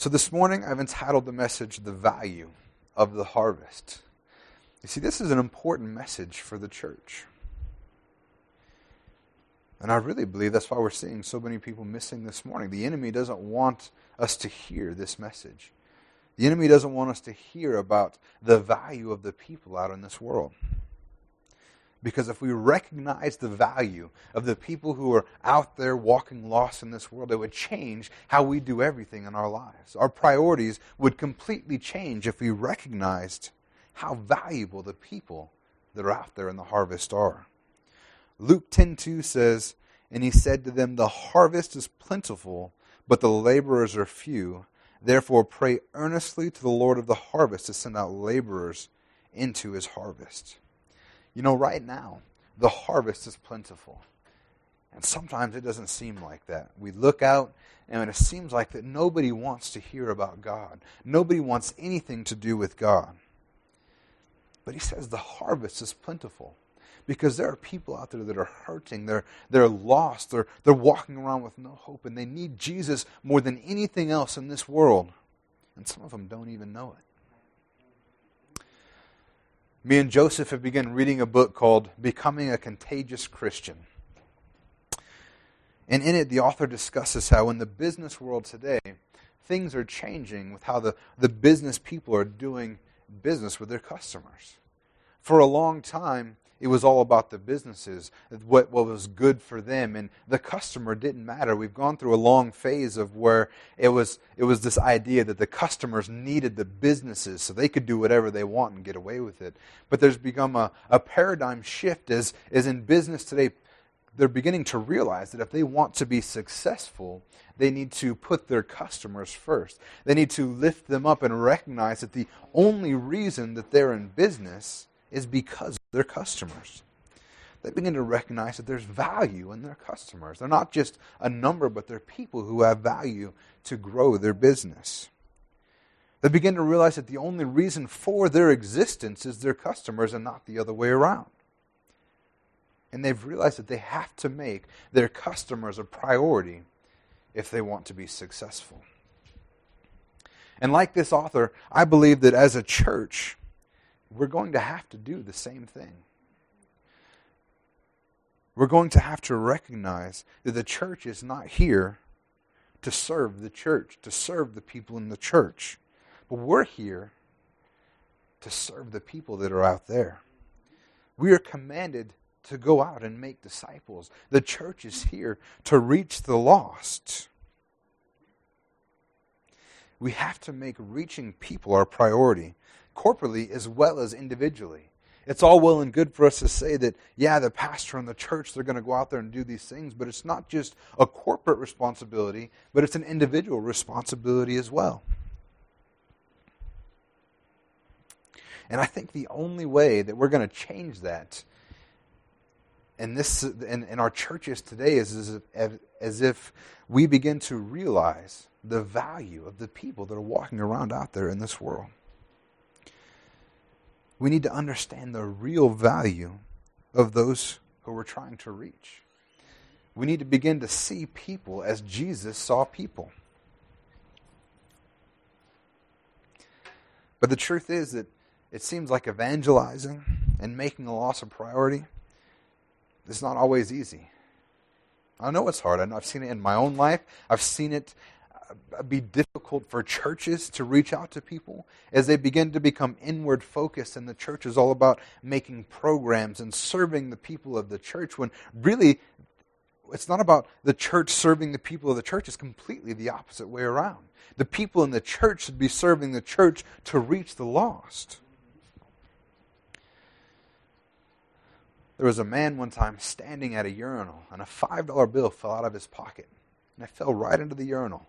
So this morning, I've entitled the message, The Value of the Harvest. You see, this is an important message for the church. And I really believe that's why we're seeing so many people missing this morning. The enemy doesn't want us to hear this message. The enemy doesn't want us to hear about the value of the people out in this world. Because if we recognize the value of the people who are out there walking lost in this world, it would change how we do everything in our lives. Our priorities would completely change if we recognized how valuable the people that are out there in the harvest are. Luke 10:2 says, "And he said to them, the harvest is plentiful, but the laborers are few. Therefore pray earnestly to the Lord of the harvest to send out laborers into his harvest." You know, right now, the harvest is plentiful. And sometimes it doesn't seem like that. We look out and it seems like that nobody wants to hear about God. Nobody wants anything to do with God. But he says the harvest is plentiful because there are people out there that are hurting. They're, they're lost. They're, they're walking around with no hope, and they need Jesus more than anything else in this world. And some of them don't even know it me and Joseph have begun reading a book called Becoming a Contagious Christian. And in it, the author discusses how in the business world today, things are changing with how the, the business people are doing business with their customers. For a long time, it was all about the businesses, what, what was good for them, and the customer didn't matter. We've gone through a long phase of where it was, it was this idea that the customers needed the businesses so they could do whatever they want and get away with it. But there's become a, a paradigm shift as, as in business today, they're beginning to realize that if they want to be successful, they need to put their customers first. They need to lift them up and recognize that the only reason that they're in business is because their customers. They begin to recognize that there's value in their customers. They're not just a number, but they're people who have value to grow their business. They begin to realize that the only reason for their existence is their customers and not the other way around. And they've realized that they have to make their customers a priority if they want to be successful. And like this author, I believe that as a church, we're going to have to do the same thing. We're going to have to recognize that the church is not here to serve the church, to serve the people in the church. But we're here to serve the people that are out there. We are commanded to go out and make disciples. The church is here to reach the lost. We have to make reaching people our priority corporately as well as individually. It's all well and good for us to say that, yeah, the pastor and the church, they're going to go out there and do these things, but it's not just a corporate responsibility, but it's an individual responsibility as well. And I think the only way that we're going to change that in, this, in, in our churches today is as if, as if we begin to realize the value of the people that are walking around out there in this world we need to understand the real value of those who we're trying to reach. We need to begin to see people as Jesus saw people. But the truth is that it seems like evangelizing and making the loss a priority is not always easy. I know it's hard. I know I've seen it in my own life. I've seen it be difficult for churches to reach out to people. As they begin to become inward focused and the church is all about making programs and serving the people of the church when really it's not about the church serving the people of the church. It's completely the opposite way around. The people in the church should be serving the church to reach the lost. There was a man one time standing at a urinal and a five dollar bill fell out of his pocket and it fell right into the urinal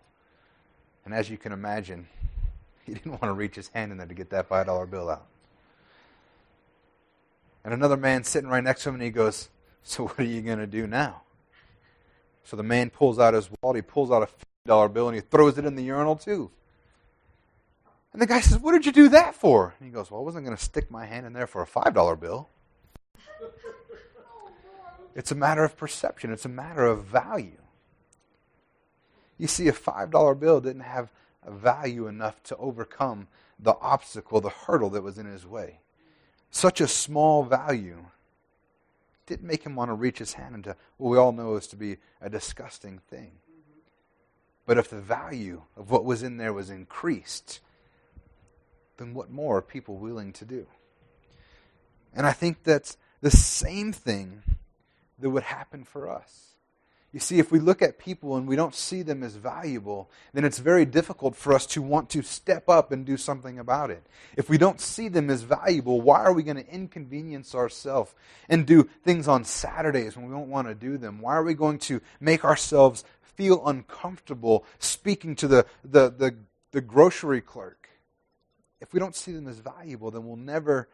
and as you can imagine, he didn't want to reach his hand in there to get that $5 bill out. And another man sitting right next to him, and he goes, So what are you going to do now? So the man pulls out his wallet, he pulls out a $50 bill, and he throws it in the urinal too. And the guy says, What did you do that for? And he goes, Well, I wasn't going to stick my hand in there for a $5 bill. It's a matter of perception, it's a matter of value. You see, a $5 bill didn't have value enough to overcome the obstacle, the hurdle that was in his way. Such a small value didn't make him want to reach his hand into what we all know is to be a disgusting thing. But if the value of what was in there was increased, then what more are people willing to do? And I think that's the same thing that would happen for us. You see, if we look at people and we don't see them as valuable, then it's very difficult for us to want to step up and do something about it. If we don't see them as valuable, why are we going to inconvenience ourselves and do things on Saturdays when we don't want to do them? Why are we going to make ourselves feel uncomfortable speaking to the, the, the, the grocery clerk? If we don't see them as valuable, then we'll never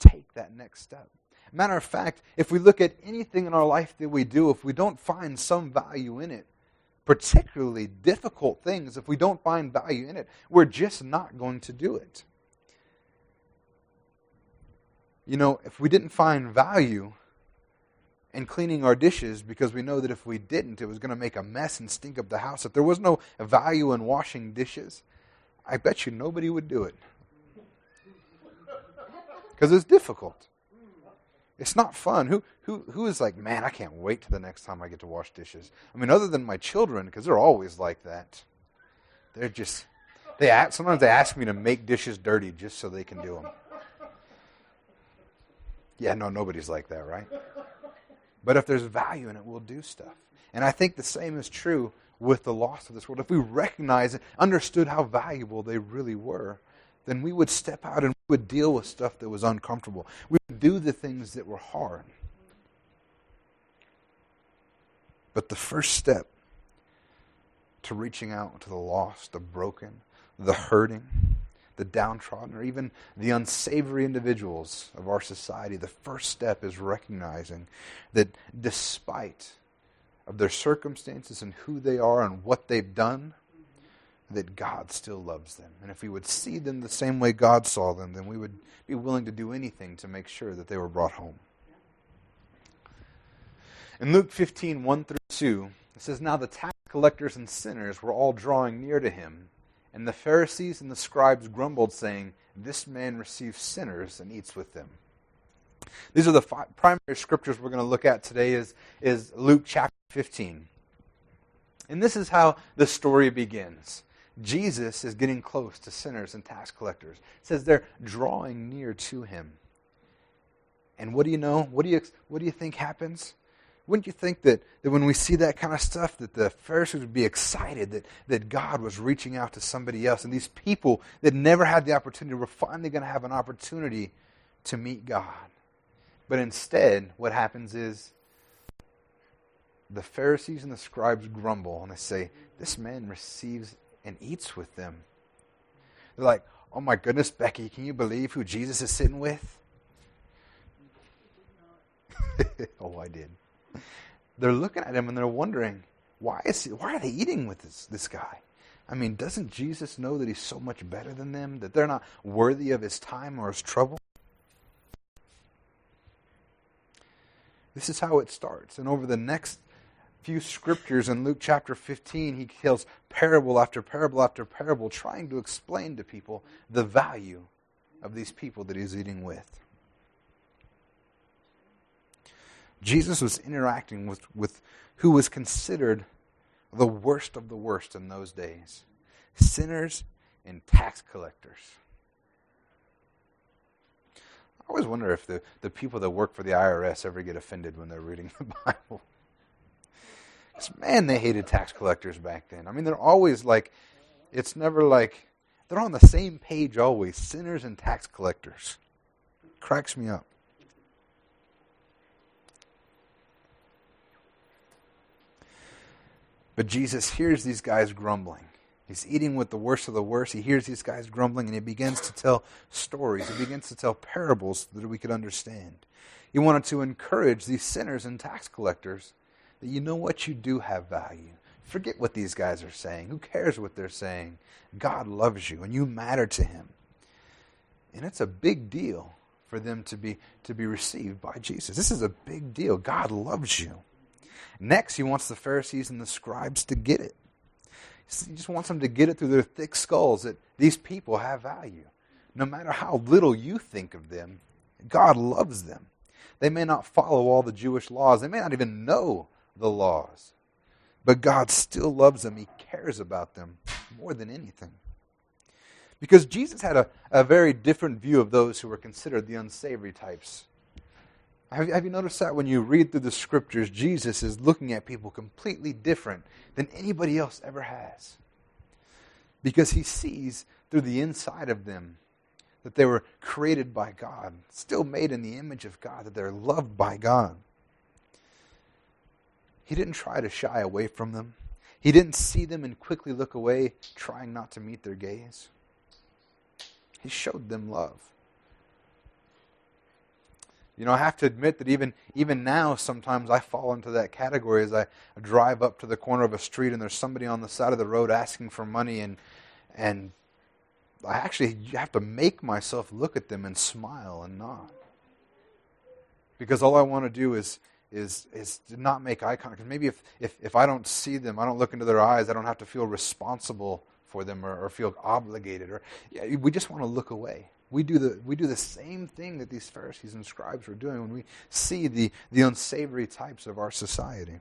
take that next step. Matter of fact, if we look at anything in our life that we do, if we don't find some value in it, particularly difficult things, if we don't find value in it, we're just not going to do it. You know, if we didn't find value in cleaning our dishes because we know that if we didn't, it was going to make a mess and stink up the house, if there was no value in washing dishes, I bet you nobody would do it. Because it's difficult. It's not fun. Who who who is like, man, I can't wait to the next time I get to wash dishes. I mean, other than my children, because they're always like that. They're just they ask, sometimes they ask me to make dishes dirty just so they can do them. Yeah, no, nobody's like that, right? But if there's value in it, we'll do stuff. And I think the same is true with the loss of this world. If we recognize and understood how valuable they really were, then we would step out and we would deal with stuff that was uncomfortable. We would do the things that were hard. But the first step to reaching out to the lost, the broken, the hurting, the downtrodden, or even the unsavory individuals of our society, the first step is recognizing that despite of their circumstances and who they are and what they've done, that God still loves them. And if we would see them the same way God saw them, then we would be willing to do anything to make sure that they were brought home. In Luke 15, 1 through 2, it says, Now the tax collectors and sinners were all drawing near to him, and the Pharisees and the scribes grumbled, saying, This man receives sinners and eats with them. These are the five primary scriptures we're going to look at today is, is Luke chapter 15. And this is how the story begins. Jesus is getting close to sinners and tax collectors. It says they're drawing near to him. And what do you know? What do you, what do you think happens? Wouldn't you think that, that when we see that kind of stuff, that the Pharisees would be excited that, that God was reaching out to somebody else? And these people that never had the opportunity were finally going to have an opportunity to meet God. But instead, what happens is the Pharisees and the scribes grumble and they say, This man receives and eats with them. They're like, oh my goodness, Becky, can you believe who Jesus is sitting with? oh, I did. They're looking at him and they're wondering, why, is he, why are they eating with this, this guy? I mean, doesn't Jesus know that he's so much better than them, that they're not worthy of his time or his trouble? This is how it starts. And over the next few scriptures in Luke chapter 15, he tells parable after parable after parable, trying to explain to people the value of these people that he's eating with. Jesus was interacting with, with who was considered the worst of the worst in those days sinners and tax collectors. I always wonder if the, the people that work for the IRS ever get offended when they're reading the Bible man, they hated tax collectors back then. I mean, they're always like, it's never like, they're on the same page always sinners and tax collectors. Cracks me up. But Jesus hears these guys grumbling. He's eating with the worst of the worst. He hears these guys grumbling and he begins to tell stories. He begins to tell parables that we could understand. He wanted to encourage these sinners and tax collectors that you know what you do have value. Forget what these guys are saying. Who cares what they're saying? God loves you and you matter to him. And it's a big deal for them to be to be received by Jesus. This is a big deal. God loves you. Next, he wants the Pharisees and the scribes to get it. He just wants them to get it through their thick skulls that these people have value. No matter how little you think of them, God loves them. They may not follow all the Jewish laws, they may not even know the laws, but God still loves them. He cares about them more than anything. Because Jesus had a, a very different view of those who were considered the unsavory types. Have, have you noticed that when you read through the scriptures, Jesus is looking at people completely different than anybody else ever has? Because he sees through the inside of them that they were created by God, still made in the image of God, that they're loved by God. He didn't try to shy away from them. He didn't see them and quickly look away, trying not to meet their gaze. He showed them love. You know, I have to admit that even even now, sometimes I fall into that category as I drive up to the corner of a street and there's somebody on the side of the road asking for money, and and I actually have to make myself look at them and smile and nod because all I want to do is is is to not make eye contact. Maybe if, if if I don't see them, I don't look into their eyes, I don't have to feel responsible for them or, or feel obligated. Or yeah, we just want to look away. We do the we do the same thing that these Pharisees and scribes were doing when we see the, the unsavory types of our society.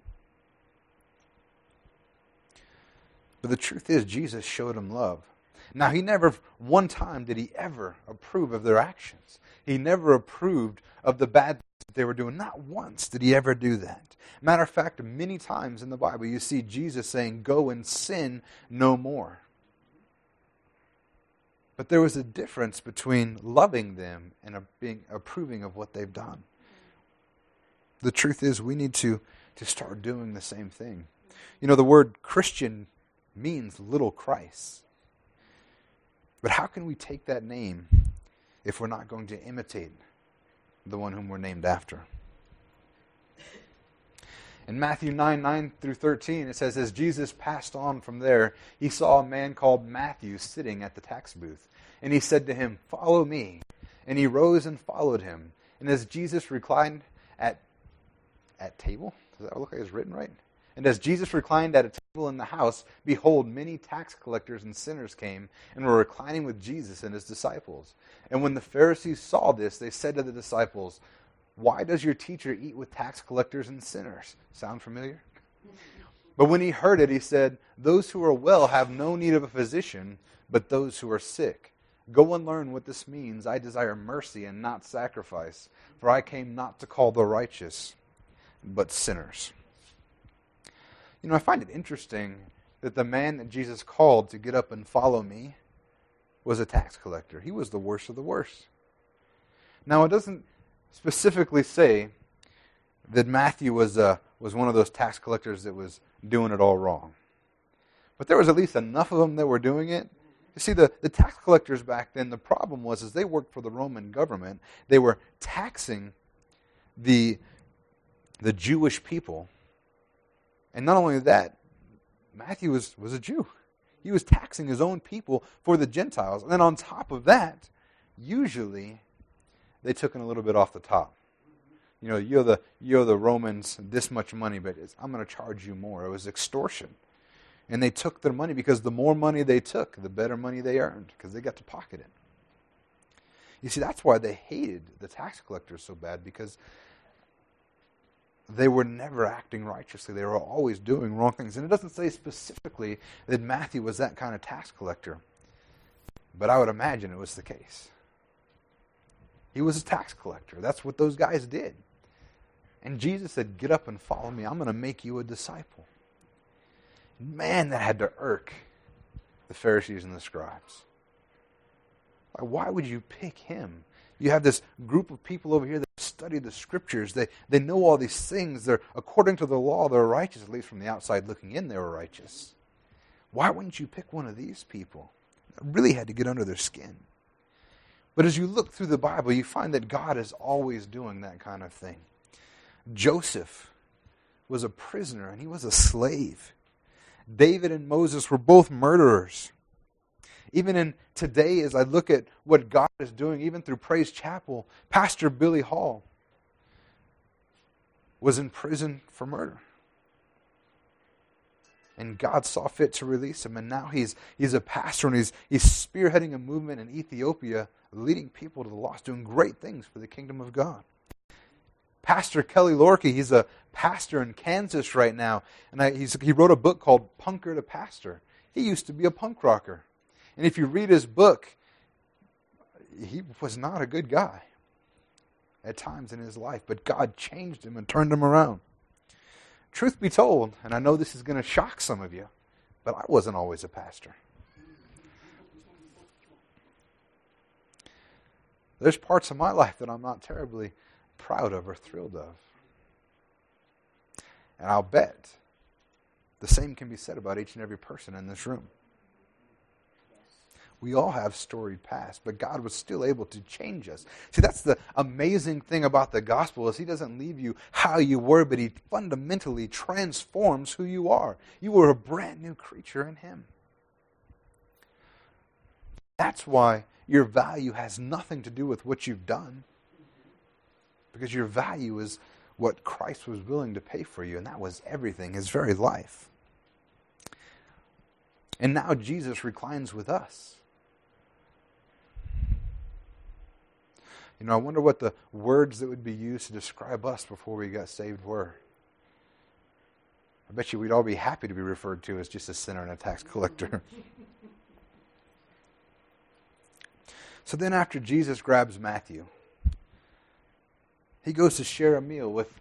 But the truth is, Jesus showed them love. Now, he never, one time did he ever approve of their actions. He never approved of the bad that they were doing. Not once did he ever do that. Matter of fact, many times in the Bible, you see Jesus saying, Go and sin no more. But there was a difference between loving them and being approving of what they've done. The truth is, we need to, to start doing the same thing. You know, the word Christian means little Christ. But how can we take that name if we're not going to imitate the one whom we're named after? In Matthew 9 9 through 13, it says, As Jesus passed on from there, he saw a man called Matthew sitting at the tax booth. And he said to him, Follow me. And he rose and followed him. And as Jesus reclined at, at table, does that look like it's written right? And as Jesus reclined at a table in the house, behold, many tax collectors and sinners came and were reclining with Jesus and his disciples. And when the Pharisees saw this, they said to the disciples, Why does your teacher eat with tax collectors and sinners? Sound familiar? But when he heard it, he said, Those who are well have no need of a physician, but those who are sick. Go and learn what this means. I desire mercy and not sacrifice, for I came not to call the righteous, but sinners. You know, I find it interesting that the man that Jesus called to get up and follow me was a tax collector. He was the worst of the worst. Now, it doesn't specifically say that Matthew was, uh, was one of those tax collectors that was doing it all wrong. But there was at least enough of them that were doing it. You see, the, the tax collectors back then, the problem was is they worked for the Roman government. They were taxing the, the Jewish people and not only that, Matthew was, was a Jew. He was taxing his own people for the Gentiles. And then on top of that, usually they took in a little bit off the top. You know, you owe the, you owe the Romans this much money, but I'm going to charge you more. It was extortion. And they took their money because the more money they took, the better money they earned because they got to pocket it. You see, that's why they hated the tax collectors so bad because they were never acting righteously. They were always doing wrong things. And it doesn't say specifically that Matthew was that kind of tax collector, but I would imagine it was the case. He was a tax collector. That's what those guys did. And Jesus said, Get up and follow me. I'm going to make you a disciple. Man, that had to irk the Pharisees and the scribes. Why would you pick him? You have this group of people over here that study the scriptures. They, they know all these things. They're, according to the law, they're righteous, at least from the outside looking in, they were righteous. Why wouldn't you pick one of these people? It really had to get under their skin. But as you look through the Bible, you find that God is always doing that kind of thing. Joseph was a prisoner and he was a slave. David and Moses were both murderers. Even in today, as I look at what God is doing, even through Praise Chapel, Pastor Billy Hall was in prison for murder. And God saw fit to release him. And now he's, he's a pastor and he's, he's spearheading a movement in Ethiopia, leading people to the lost, doing great things for the kingdom of God. Pastor Kelly Lorke, he's a pastor in Kansas right now. And I, he wrote a book called Punker to Pastor. He used to be a punk rocker. And if you read his book, he was not a good guy at times in his life, but God changed him and turned him around. Truth be told, and I know this is going to shock some of you, but I wasn't always a pastor. There's parts of my life that I'm not terribly proud of or thrilled of. And I'll bet the same can be said about each and every person in this room. We all have storied past, but God was still able to change us. See, that's the amazing thing about the gospel is he doesn't leave you how you were, but he fundamentally transforms who you are. You are a brand new creature in him. That's why your value has nothing to do with what you've done. Because your value is what Christ was willing to pay for you, and that was everything, his very life. And now Jesus reclines with us. You know, I wonder what the words that would be used to describe us before we got saved were. I bet you we'd all be happy to be referred to as just a sinner and a tax collector. so then, after Jesus grabs Matthew, he goes to share a meal with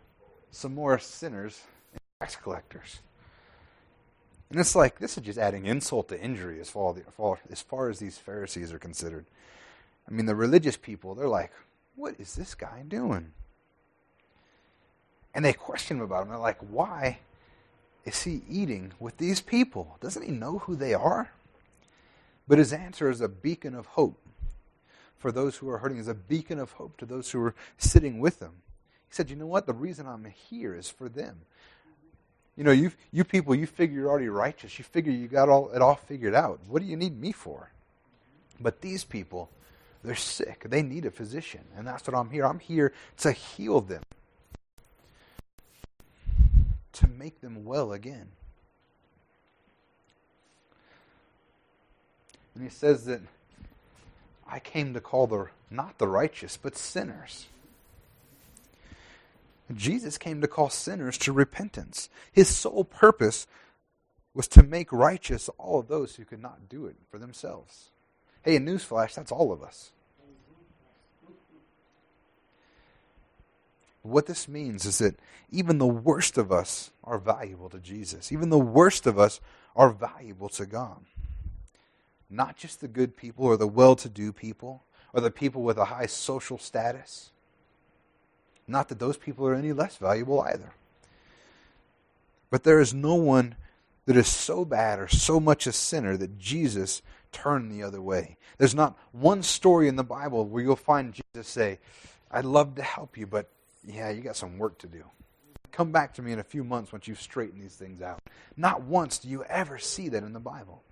some more sinners and tax collectors. And it's like, this is just adding insult to injury as far, as far as these Pharisees are considered. I mean, the religious people, they're like, what is this guy doing? And they question him about him. They're like, why is he eating with these people? Doesn't he know who they are? But his answer is a beacon of hope for those who are hurting, is a beacon of hope to those who are sitting with them. He said, You know what? The reason I'm here is for them. You know, you, you people, you figure you're already righteous. You figure you got all, it all figured out. What do you need me for? But these people, they're sick. They need a physician. And that's what I'm here. I'm here to heal them, to make them well again. And he says that I came to call the not the righteous, but sinners. Jesus came to call sinners to repentance. His sole purpose was to make righteous all of those who could not do it for themselves. Hey, a newsflash, that's all of us. What this means is that even the worst of us are valuable to Jesus. Even the worst of us are valuable to God. Not just the good people or the well to do people or the people with a high social status. Not that those people are any less valuable either. But there is no one that is so bad or so much a sinner that Jesus turned the other way. There's not one story in the Bible where you'll find Jesus say, I'd love to help you, but yeah, you got some work to do. Come back to me in a few months once you've straightened these things out. Not once do you ever see that in the Bible.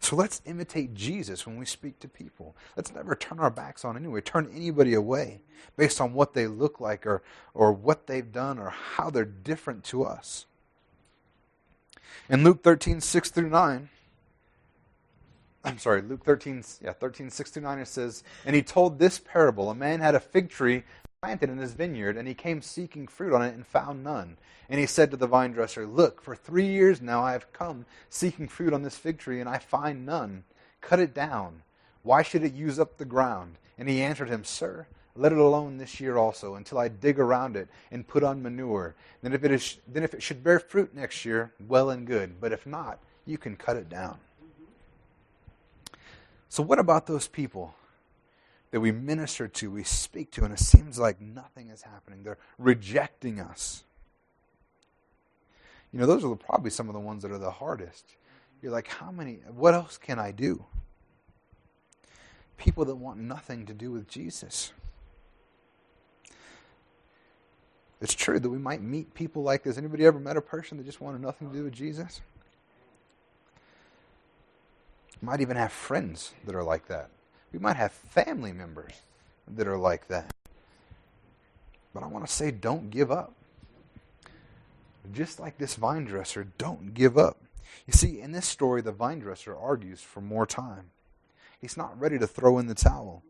So let's imitate Jesus when we speak to people. Let's never turn our backs on anyone, turn anybody away based on what they look like or, or what they've done or how they're different to us. In Luke 13, 6 through 9, I'm sorry, Luke 13, yeah, 13, 6 through 9, it says, And he told this parable A man had a fig tree planted in his vineyard, and he came seeking fruit on it and found none. And he said to the vine dresser, Look, for three years now I have come seeking fruit on this fig tree, and I find none. Cut it down. Why should it use up the ground? And he answered him, Sir, let it alone this year also, until I dig around it and put on manure. Then if it, is, then if it should bear fruit next year, well and good. But if not, you can cut it down. So, what about those people that we minister to, we speak to, and it seems like nothing is happening. They're rejecting us. You know, those are probably some of the ones that are the hardest. You're like, how many, what else can I do? People that want nothing to do with Jesus. It's true that we might meet people like this. Anybody ever met a person that just wanted nothing to do with Jesus? Might even have friends that are like that. We might have family members that are like that. But I want to say don't give up. just like this vine dresser, don't give up. You see, in this story, the vine dresser argues for more time. He's not ready to throw in the towel.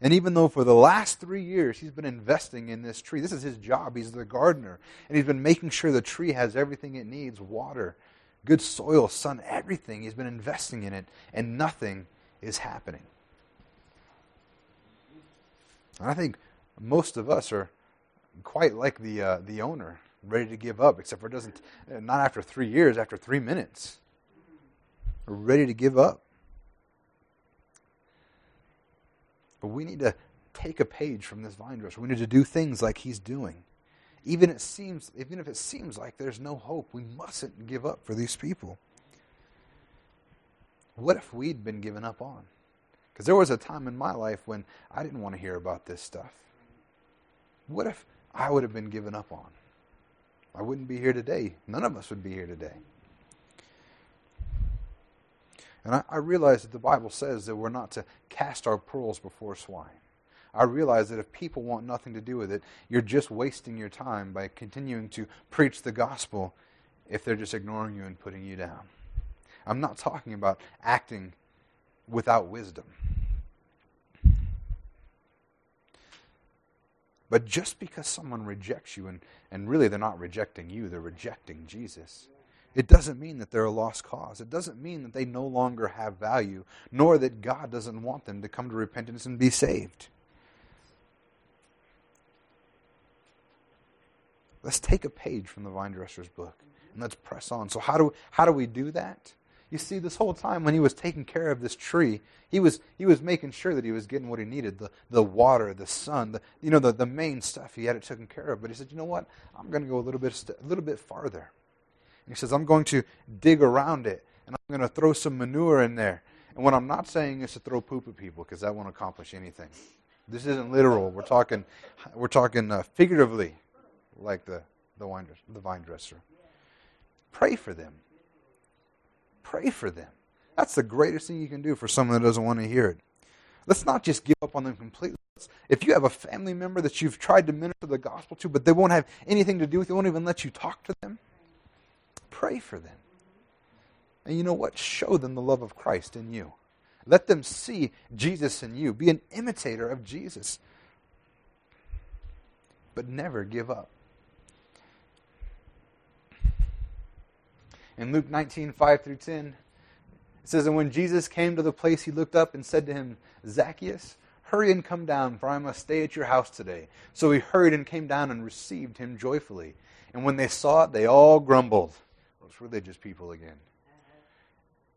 And even though for the last three years he's been investing in this tree, this is his job, he's the gardener, and he's been making sure the tree has everything it needs water, good soil, sun, everything. He's been investing in it, and nothing is happening. And I think most of us are quite like the, uh, the owner, ready to give up, except for it doesn't, not after three years, after three minutes. We're ready to give up. But we need to take a page from this vine dresser. We need to do things like he's doing. Even it seems even if it seems like there's no hope, we mustn't give up for these people. What if we'd been given up on? Because there was a time in my life when I didn't want to hear about this stuff. What if I would have been given up on? I wouldn't be here today. None of us would be here today. And I, I realize that the Bible says that we're not to cast our pearls before swine. I realize that if people want nothing to do with it, you're just wasting your time by continuing to preach the gospel if they're just ignoring you and putting you down. I'm not talking about acting without wisdom. But just because someone rejects you, and, and really they're not rejecting you, they're rejecting Jesus, it doesn't mean that they're a lost cause. It doesn't mean that they no longer have value, nor that God doesn't want them to come to repentance and be saved. Let's take a page from the vine dresser's book and let's press on. So how do how do we do that? You see, this whole time when he was taking care of this tree, he was he was making sure that he was getting what he needed the the water, the sun, the you know the, the main stuff. He had it taken care of. But he said, you know what? I'm going to go a little bit a little bit farther. And he says, I'm going to dig around it and I'm going to throw some manure in there. And what I'm not saying is to throw poop at people because that won't accomplish anything. This isn't literal. We're talking we're talking uh, figuratively, like the the wine the vine dresser. Pray for them Pray for them. That's the greatest thing you can do for someone that doesn't want to hear it. Let's not just give up on them completely. If you have a family member that you've tried to minister the gospel to, but they won't have anything to do with you, won't even let you talk to them, pray for them. And you know what? Show them the love of Christ in you. Let them see Jesus in you. Be an imitator of Jesus. But never give up. In Luke 19, 5 through 10, it says, And when Jesus came to the place, he looked up and said to him, Zacchaeus, hurry and come down, for I must stay at your house today. So he hurried and came down and received him joyfully. And when they saw it, they all grumbled. Those religious people again.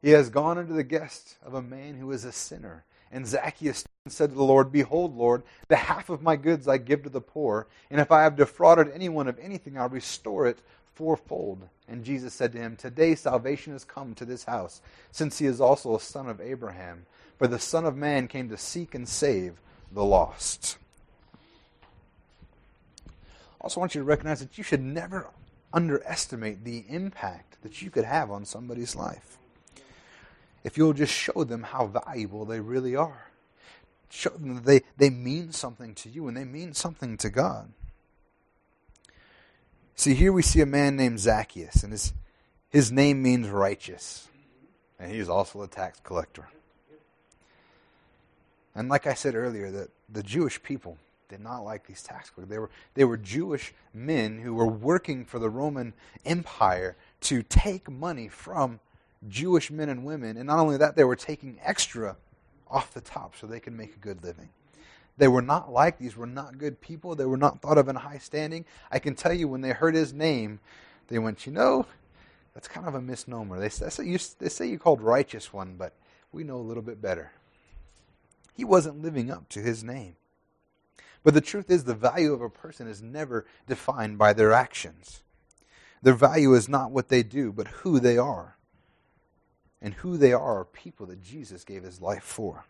He has gone into the guest of a man who is a sinner. And Zacchaeus said to the Lord, Behold, Lord, the half of my goods I give to the poor, and if I have defrauded anyone of anything, I'll restore it fourfold. And Jesus said to him, Today salvation has come to this house, since he is also a son of Abraham. For the Son of Man came to seek and save the lost. I also, want you to recognize that you should never underestimate the impact that you could have on somebody's life. If you'll just show them how valuable they really are, show them that they, they mean something to you and they mean something to God. See, here we see a man named Zacchaeus, and his, his name means righteous. And he's also a tax collector. And like I said earlier, the, the Jewish people did not like these tax collectors. They were, they were Jewish men who were working for the Roman Empire to take money from Jewish men and women. And not only that, they were taking extra off the top so they could make a good living. They were not like These were not good people. They were not thought of in high standing. I can tell you when they heard his name, they went, you know, that's kind of a misnomer. They, say you, they say you called righteous one, but we know a little bit better. He wasn't living up to his name. But the truth is, the value of a person is never defined by their actions. Their value is not what they do, but who they are. And who they are are people that Jesus gave his life for.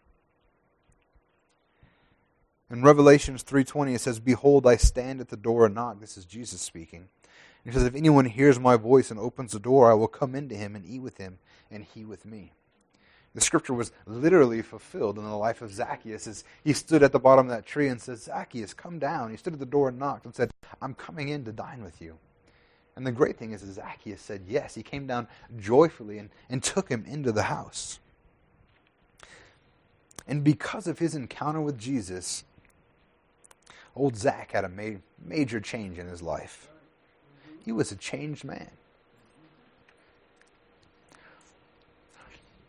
In Revelations 3:20 it says, "Behold, I stand at the door and knock." This is Jesus speaking. He says, "If anyone hears my voice and opens the door, I will come into him and eat with him, and he with me." The scripture was literally fulfilled in the life of Zacchaeus as he stood at the bottom of that tree and said, Zacchaeus, come down. He stood at the door and knocked and said, I'm coming in to dine with you. And the great thing is Zacchaeus said yes. He came down joyfully and, and took him into the house. And because of his encounter with Jesus, old Zach had a ma- major change in his life. He was a changed man.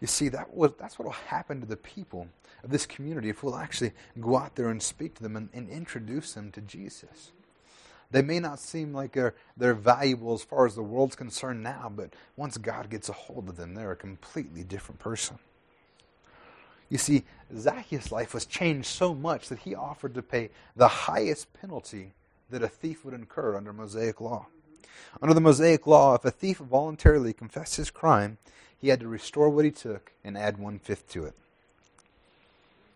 You see, that was, that's what will happen to the people of this community if we'll actually go out there and speak to them and, and introduce them to Jesus. They may not seem like they're, they're valuable as far as the world's concerned now, but once God gets a hold of them, they're a completely different person. You see, Zacchaeus' life was changed so much that he offered to pay the highest penalty that a thief would incur under Mosaic law. Under the Mosaic law, if a thief voluntarily confessed his crime, he had to restore what he took and add one fifth to it.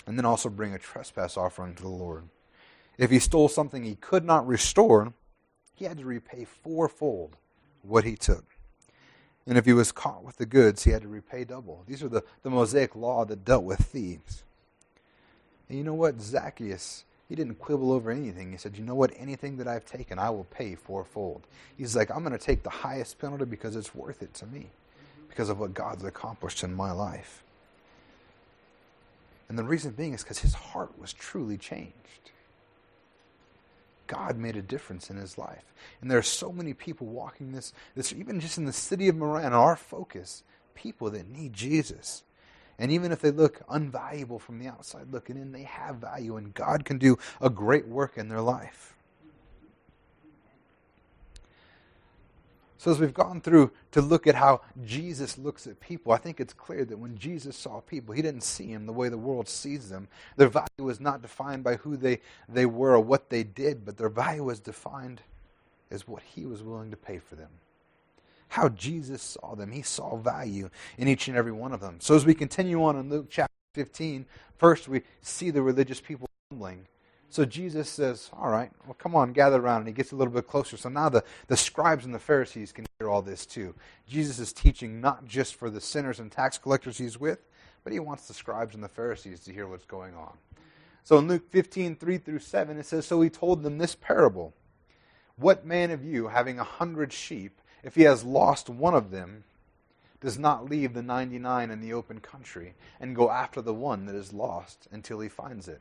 And then also bring a trespass offering to the Lord. If he stole something he could not restore, he had to repay fourfold what he took. And if he was caught with the goods, he had to repay double. These are the, the Mosaic law that dealt with thieves. And you know what? Zacchaeus, he didn't quibble over anything. He said, You know what? Anything that I've taken, I will pay fourfold. He's like, I'm going to take the highest penalty because it's worth it to me, because of what God's accomplished in my life. And the reason being is because his heart was truly changed. God made a difference in his life. And there are so many people walking this, this even just in the city of Marana, our focus, people that need Jesus. And even if they look unvaluable from the outside looking in, they have value, and God can do a great work in their life. So, as we've gone through to look at how Jesus looks at people, I think it's clear that when Jesus saw people, he didn't see them the way the world sees them. Their value was not defined by who they, they were or what they did, but their value was defined as what he was willing to pay for them. How Jesus saw them. He saw value in each and every one of them. So, as we continue on in Luke chapter 15, first we see the religious people grumbling. So Jesus says, All right, well, come on, gather around. And he gets a little bit closer. So now the, the scribes and the Pharisees can hear all this too. Jesus is teaching not just for the sinners and tax collectors he's with, but he wants the scribes and the Pharisees to hear what's going on. So in Luke 15, 3 through 7, it says, So he told them this parable What man of you, having a hundred sheep, if he has lost one of them, does not leave the 99 in the open country and go after the one that is lost until he finds it?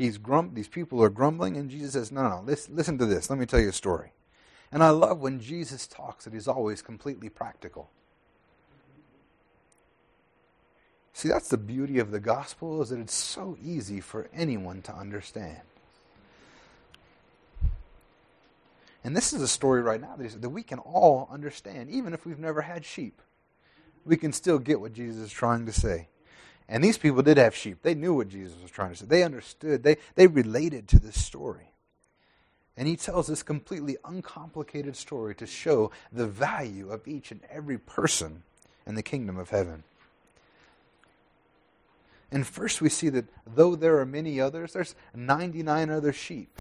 He's grum- these people are grumbling, and Jesus says, No, no, no, listen, listen to this. Let me tell you a story. And I love when Jesus talks that he's always completely practical. See, that's the beauty of the gospel, is that it's so easy for anyone to understand. And this is a story right now that we can all understand, even if we've never had sheep. We can still get what Jesus is trying to say. And these people did have sheep. They knew what Jesus was trying to say. They understood. They, they related to this story. And he tells this completely uncomplicated story to show the value of each and every person in the kingdom of heaven. And first we see that though there are many others, there's 99 other sheep.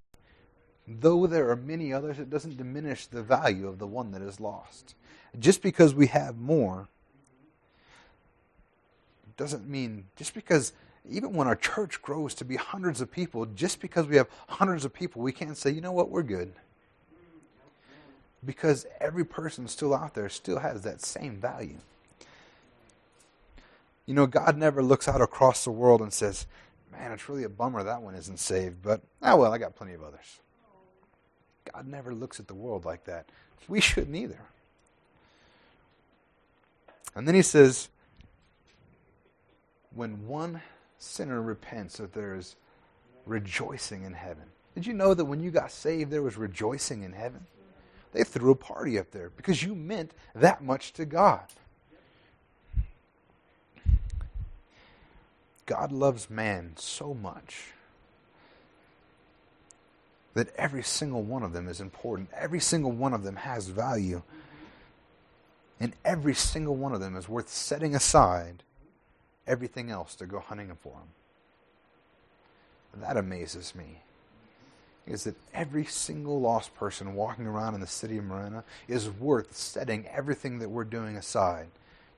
Though there are many others, it doesn't diminish the value of the one that is lost. Just because we have more doesn't mean just because even when our church grows to be hundreds of people, just because we have hundreds of people, we can't say, you know what, we're good. Because every person still out there still has that same value. You know, God never looks out across the world and says, man, it's really a bummer that one isn't saved, but, ah, well, I got plenty of others. God never looks at the world like that. We shouldn't either. And then he says, when one sinner repents, that there is rejoicing in heaven. Did you know that when you got saved, there was rejoicing in heaven? They threw a party up there because you meant that much to God. God loves man so much that every single one of them is important. Every single one of them has value. And every single one of them is worth setting aside everything else to go hunting for them. That amazes me. Is that every single lost person walking around in the city of Marana is worth setting everything that we're doing aside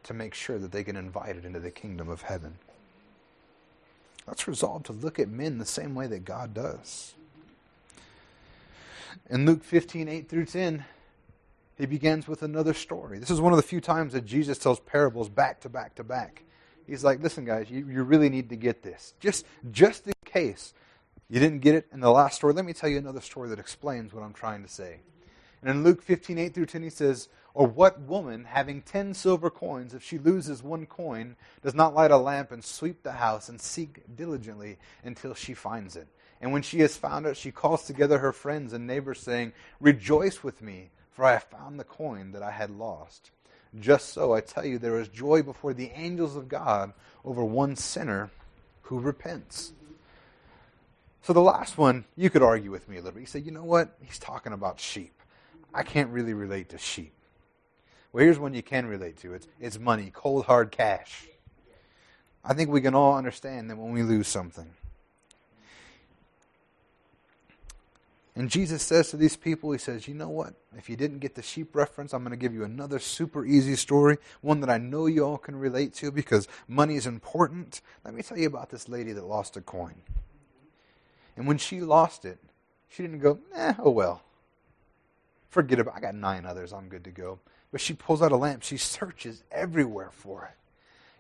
to make sure that they get invited into the kingdom of heaven. Let's resolve to look at men the same way that God does. In Luke 15, 8 through 10, he begins with another story. This is one of the few times that Jesus tells parables back to back to back. He's like, listen, guys, you, you really need to get this. Just, just in case you didn't get it in the last story, let me tell you another story that explains what I'm trying to say. And in Luke 15, 8 through 10, he says, Or what woman, having ten silver coins, if she loses one coin, does not light a lamp and sweep the house and seek diligently until she finds it? And when she has found it, she calls together her friends and neighbors, saying, Rejoice with me, for I have found the coin that I had lost. Just so, I tell you, there is joy before the angels of God over one sinner who repents. So the last one, you could argue with me a little bit. You say, you know what? He's talking about sheep. I can't really relate to sheep. Well, here's one you can relate to. It's, it's money, cold hard cash. I think we can all understand that when we lose something. And Jesus says to these people, He says, You know what? If you didn't get the sheep reference, I'm going to give you another super easy story, one that I know you all can relate to because money is important. Let me tell you about this lady that lost a coin. And when she lost it, she didn't go, eh, oh well forget about it. I got nine others, I'm good to go. But she pulls out a lamp, she searches everywhere for it.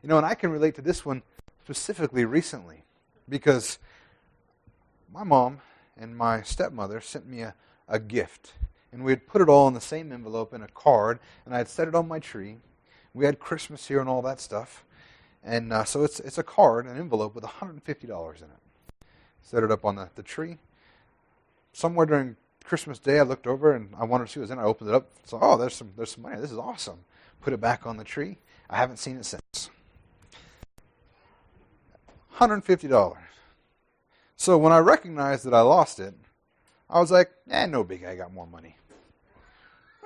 You know, and I can relate to this one specifically recently because my mom and my stepmother sent me a, a gift. And we had put it all in the same envelope in a card, and I had set it on my tree. We had Christmas here and all that stuff. And uh, so it's, it's a card, an envelope with $150 in it. Set it up on the, the tree. Somewhere during Christmas Day, I looked over and I wanted to see what was in. I opened it up. So, oh, there's some, there's some money. This is awesome. Put it back on the tree. I haven't seen it since. $150. So when I recognized that I lost it, I was like, eh, no big. I got more money.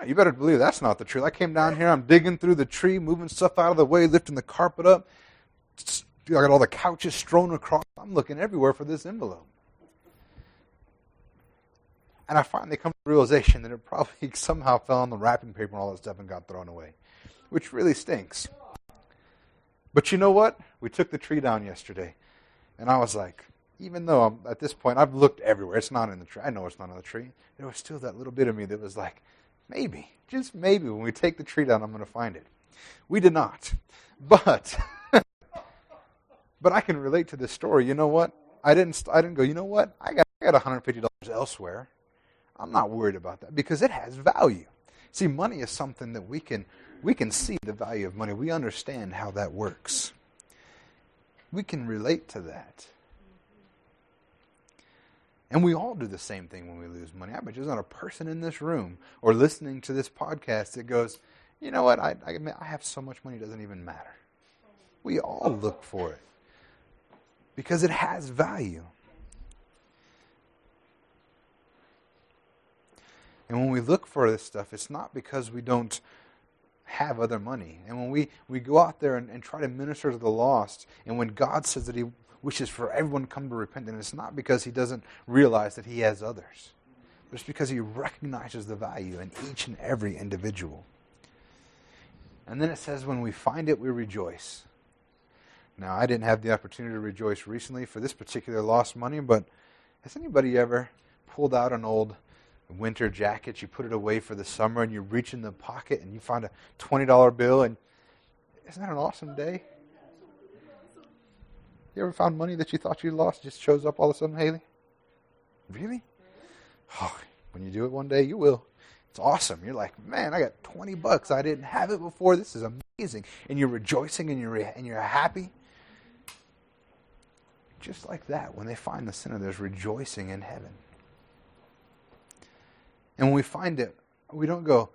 You better believe that's not the truth. I came down here, I'm digging through the tree, moving stuff out of the way, lifting the carpet up. I got all the couches strewn across. I'm looking everywhere for this envelope. And I finally come to the realization that it probably somehow fell on the wrapping paper and all that stuff and got thrown away, which really stinks. But you know what? We took the tree down yesterday, and I was like, even though I'm, at this point I've looked everywhere, it's not in the tree. I know it's not in the tree. There was still that little bit of me that was like, maybe, just maybe, when we take the tree down, I'm going to find it. We did not, but but I can relate to this story. You know what? I didn't. I didn't go. You know what? I got I got 150 dollars elsewhere. I'm not worried about that because it has value. See, money is something that we can we can see the value of money. We understand how that works. We can relate to that. And we all do the same thing when we lose money. I bet there's not a person in this room or listening to this podcast that goes, you know what, I, I, I have so much money it doesn't even matter. We all look for it because it has value. And when we look for this stuff, it's not because we don't have other money. And when we, we go out there and, and try to minister to the lost, and when God says that He wishes for everyone to come to repentance, it's not because He doesn't realize that He has others, but it's because He recognizes the value in each and every individual. And then it says, when we find it, we rejoice. Now, I didn't have the opportunity to rejoice recently for this particular lost money, but has anybody ever pulled out an old winter jacket, you put it away for the summer, and you reach in the pocket and you find a $20 bill, and isn't that an awesome day? You ever found money that you thought you lost just shows up all of a sudden, Haley? Really? Oh, when you do it one day, you will. It's awesome. You're like, man, I got 20 bucks. I didn't have it before. This is amazing. And you're rejoicing and you're, and you're happy. Just like that, when they find the sinner, there's rejoicing in heaven. And when we find it, we don't go,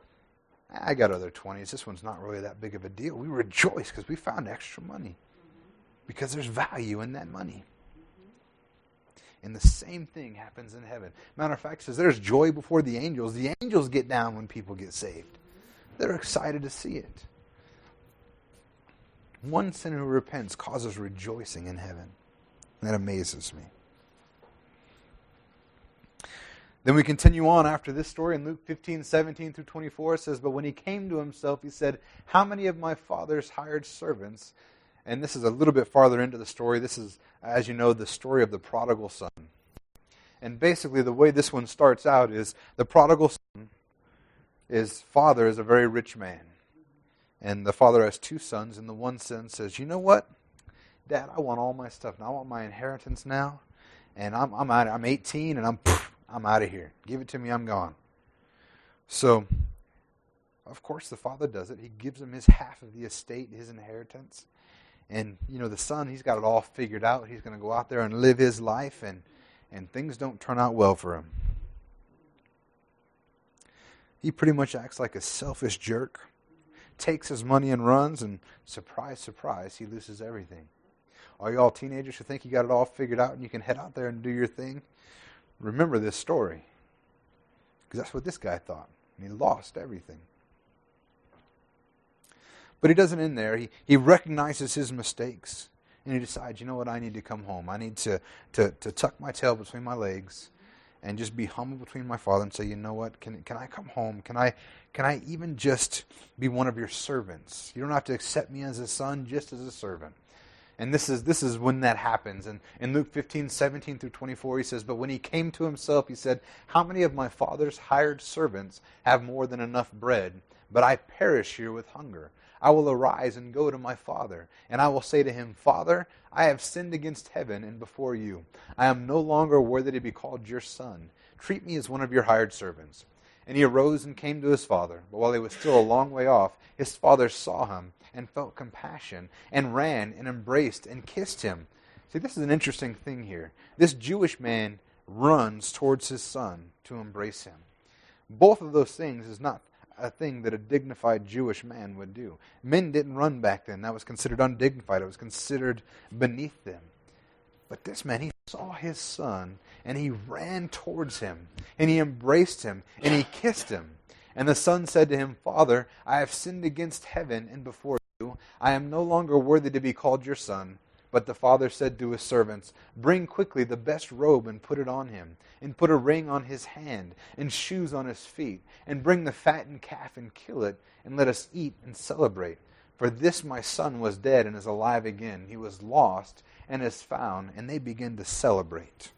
ah, I got other 20s. This one's not really that big of a deal. We rejoice because we found extra money because there's value in that money. And the same thing happens in heaven. Matter of fact, says there's joy before the angels. The angels get down when people get saved. they're excited to see it. One sinner who repents causes rejoicing in heaven. That amazes me. Then we continue on after this story in Luke 15, 17 through 24. It says, But when he came to himself, he said, How many of my father's hired servants? And this is a little bit farther into the story. This is, as you know, the story of the prodigal son. And basically, the way this one starts out is the prodigal son, his father is a very rich man. And the father has two sons, and the one son says, You know what? Dad, I want all my stuff. I want my inheritance now. And I'm, I'm out. I'm 18, and I'm I'm out of here. Give it to me, I'm gone. So, of course, the father does it. He gives him his half of the estate, his inheritance. And, you know, the son, he's got it all figured out. He's going to go out there and live his life, and, and things don't turn out well for him. He pretty much acts like a selfish jerk, takes his money and runs, and surprise, surprise, he loses everything. All y'all teenagers who think you got it all figured out and you can head out there and do your thing, remember this story. Because that's what this guy thought. And he lost everything. But he doesn't end there. He, he recognizes his mistakes. And he decides, you know what, I need to come home. I need to, to, to tuck my tail between my legs and just be humble between my father and say, you know what, can, can I come home? Can I, can I even just be one of your servants? You don't have to accept me as a son, just as a servant. And this is, this is when that happens. And in Luke 15, 17 through 24, he says, But when he came to himself, he said, How many of my father's hired servants have more than enough bread? But I perish here with hunger. I will arise and go to my father, and I will say to him, Father, I have sinned against heaven and before you. I am no longer worthy to be called your son. Treat me as one of your hired servants. And he arose and came to his father. But while he was still a long way off, his father saw him and felt compassion and ran and embraced and kissed him. See, this is an interesting thing here. This Jewish man runs towards his son to embrace him. Both of those things is not a thing that a dignified Jewish man would do. Men didn't run back then. That was considered undignified. It was considered beneath them. But this man, he saw his son and he ran towards him and he embraced him and he kissed him. And the son said to him, Father, I have sinned against heaven and before you. I am no longer worthy to be called your son. But the father said to his servants, Bring quickly the best robe and put it on him, and put a ring on his hand, and shoes on his feet, and bring the fattened calf and kill it, and let us eat and celebrate. For this my son was dead and is alive again. He was lost and is found, and they begin to celebrate.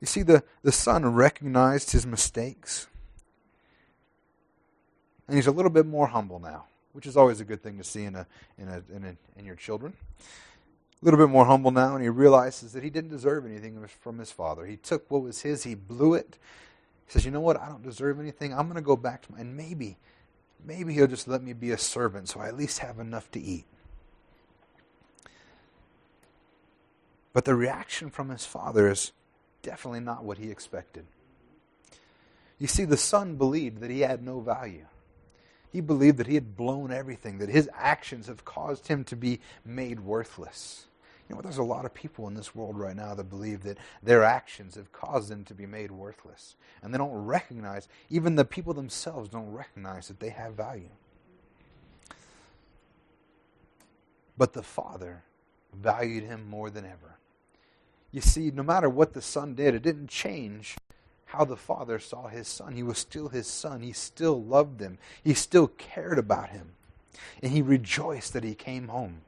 You see, the, the son recognized his mistakes. And he's a little bit more humble now, which is always a good thing to see in, a, in, a, in, a, in your children. A little bit more humble now, and he realizes that he didn't deserve anything from his father. He took what was his, he blew it. He says, You know what? I don't deserve anything. I'm going to go back to my. And maybe, maybe he'll just let me be a servant so I at least have enough to eat. But the reaction from his father is definitely not what he expected. You see, the son believed that he had no value. He believed that he had blown everything, that his actions have caused him to be made worthless. You know, there's a lot of people in this world right now that believe that their actions have caused them to be made worthless. And they don't recognize, even the people themselves don't recognize that they have value. But the Father valued him more than ever. You see, no matter what the Son did, it didn't change how the Father saw his Son. He was still his Son. He still loved him. He still cared about him. And he rejoiced that he came home.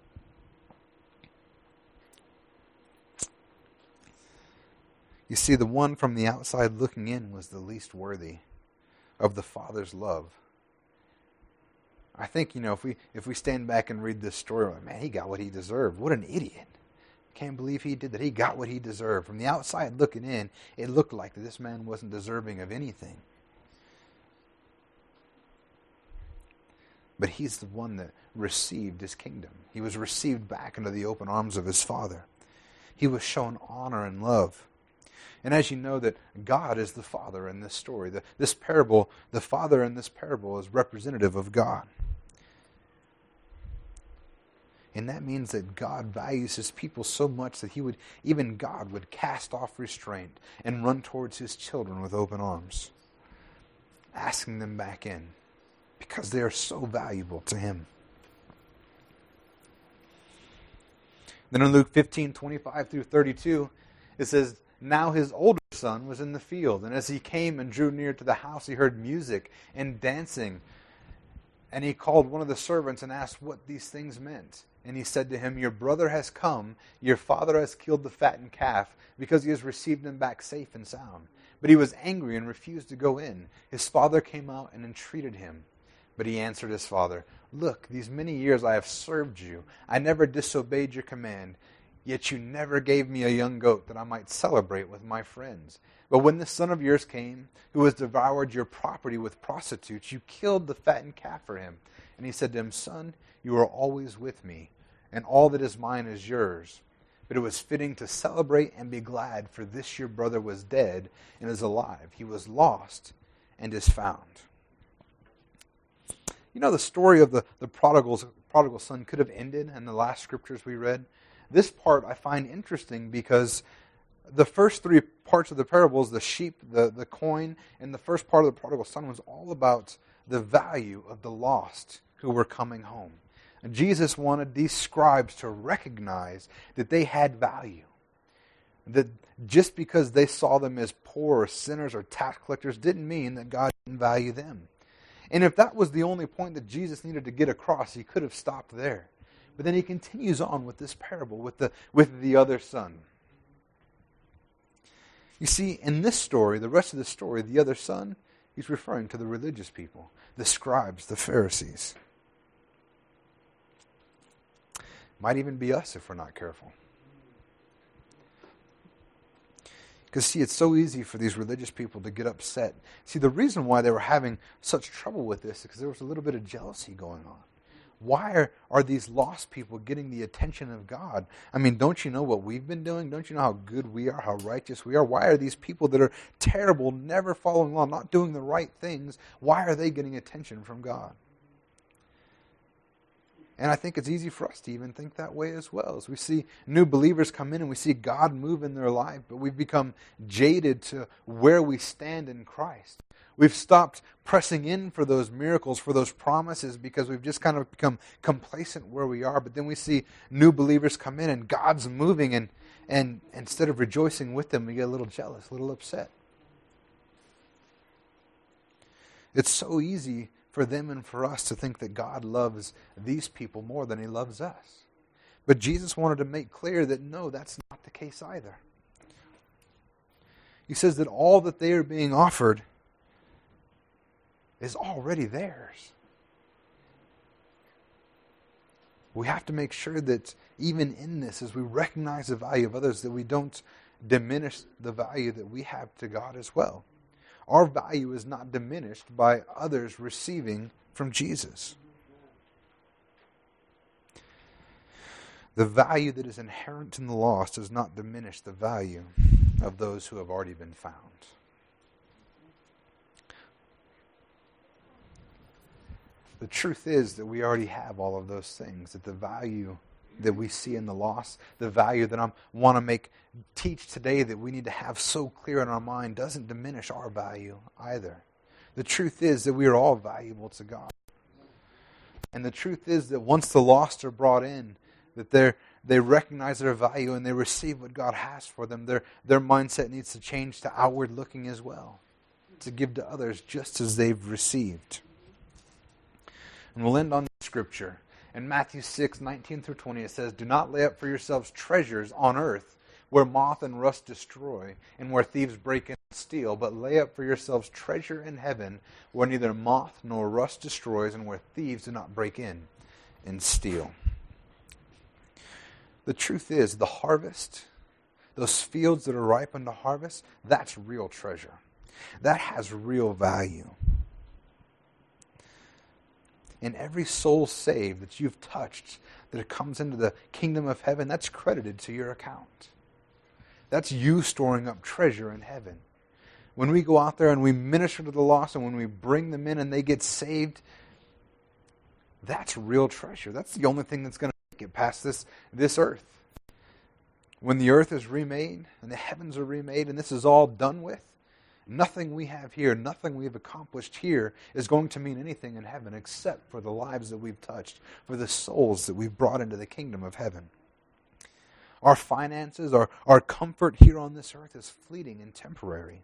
You see, the one from the outside looking in was the least worthy of the Father's love. I think, you know, if we if we stand back and read this story, like, man, he got what he deserved. What an idiot. Can't believe he did that. He got what he deserved. From the outside looking in, it looked like this man wasn't deserving of anything. But he's the one that received his kingdom. He was received back into the open arms of his father. He was shown honor and love. And as you know that God is the Father in this story, the, this parable, the Father in this parable is representative of God. And that means that God values his people so much that he would, even God would cast off restraint and run towards his children with open arms. asking them back in because they are so valuable to him. Then in Luke 15, 25 through 32, it says, Now his older son was in the field, and as he came and drew near to the house, he heard music and dancing. And he called one of the servants and asked what these things meant. And he said to him, Your brother has come, your father has killed the fattened calf, because he has received him back safe and sound. But he was angry and refused to go in. His father came out and entreated him. But he answered his father, Look, these many years I have served you. I never disobeyed your command. Yet you never gave me a young goat that I might celebrate with my friends. But when the son of yours came, who has devoured your property with prostitutes, you killed the fattened calf for him. And he said to him, Son, you are always with me, and all that is mine is yours. But it was fitting to celebrate and be glad, for this your brother was dead and is alive. He was lost and is found. You know, the story of the, the prodigal, prodigal son could have ended in the last scriptures we read. This part I find interesting because the first three parts of the parables the sheep, the, the coin, and the first part of the prodigal son was all about the value of the lost who were coming home. Jesus wanted these scribes to recognize that they had value. That just because they saw them as poor or sinners or tax collectors didn't mean that God didn't value them. And if that was the only point that Jesus needed to get across, he could have stopped there. But then he continues on with this parable with the, with the other son. You see, in this story, the rest of the story, the other son, he's referring to the religious people, the scribes, the Pharisees. Might even be us if we're not careful. Because, see, it's so easy for these religious people to get upset. See, the reason why they were having such trouble with this is because there was a little bit of jealousy going on. Why are, are these lost people getting the attention of God? I mean, don't you know what we've been doing? Don't you know how good we are, how righteous we are? Why are these people that are terrible, never following law, not doing the right things, why are they getting attention from God? And I think it's easy for us to even think that way as well. As we see new believers come in and we see God move in their life, but we've become jaded to where we stand in Christ. We've stopped pressing in for those miracles, for those promises, because we've just kind of become complacent where we are. But then we see new believers come in and God's moving, and, and instead of rejoicing with them, we get a little jealous, a little upset. It's so easy for them and for us to think that God loves these people more than he loves us. But Jesus wanted to make clear that no, that's not the case either. He says that all that they are being offered is already theirs. We have to make sure that even in this, as we recognize the value of others, that we don't diminish the value that we have to God as well our value is not diminished by others receiving from Jesus. The value that is inherent in the lost does not diminish the value of those who have already been found. The truth is that we already have all of those things, that the value that we see in the loss, the value that I want to make teach today that we need to have so clear in our mind doesn't diminish our value either. The truth is that we are all valuable to God. And the truth is that once the lost are brought in, that they they recognize their value and they receive what God has for them, their, their mindset needs to change to outward looking as well, to give to others just as they've received. And we'll end on scripture. In Matthew 6, 19 through 20, it says, Do not lay up for yourselves treasures on earth where moth and rust destroy and where thieves break in and steal, but lay up for yourselves treasure in heaven where neither moth nor rust destroys and where thieves do not break in and steal. The truth is, the harvest, those fields that are ripe unto harvest, that's real treasure. That has real value and every soul saved that you've touched that comes into the kingdom of heaven, that's credited to your account. That's you storing up treasure in heaven. When we go out there and we minister to the lost and when we bring them in and they get saved, that's real treasure. That's the only thing that's going to it past this, this earth. When the earth is remade and the heavens are remade and this is all done with, Nothing we have here, nothing we've accomplished here is going to mean anything in heaven except for the lives that we've touched, for the souls that we've brought into the kingdom of heaven. Our finances, our, our comfort here on this earth is fleeting and temporary.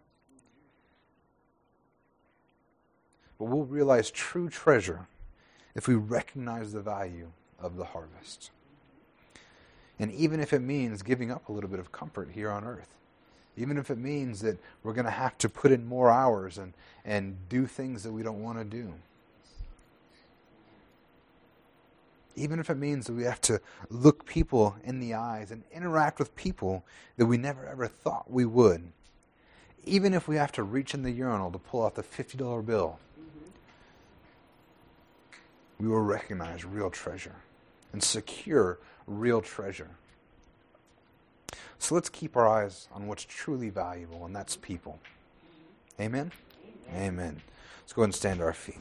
But we'll realize true treasure if we recognize the value of the harvest. And even if it means giving up a little bit of comfort here on earth, even if it means that we're going to have to put in more hours and, and do things that we don't want to do. Even if it means that we have to look people in the eyes and interact with people that we never ever thought we would. Even if we have to reach in the urinal to pull out the $50 bill, we will recognize real treasure and secure real treasure. So let's keep our eyes on what's truly valuable, and that's people. Amen? Amen. Amen. Let's go ahead and stand to our feet.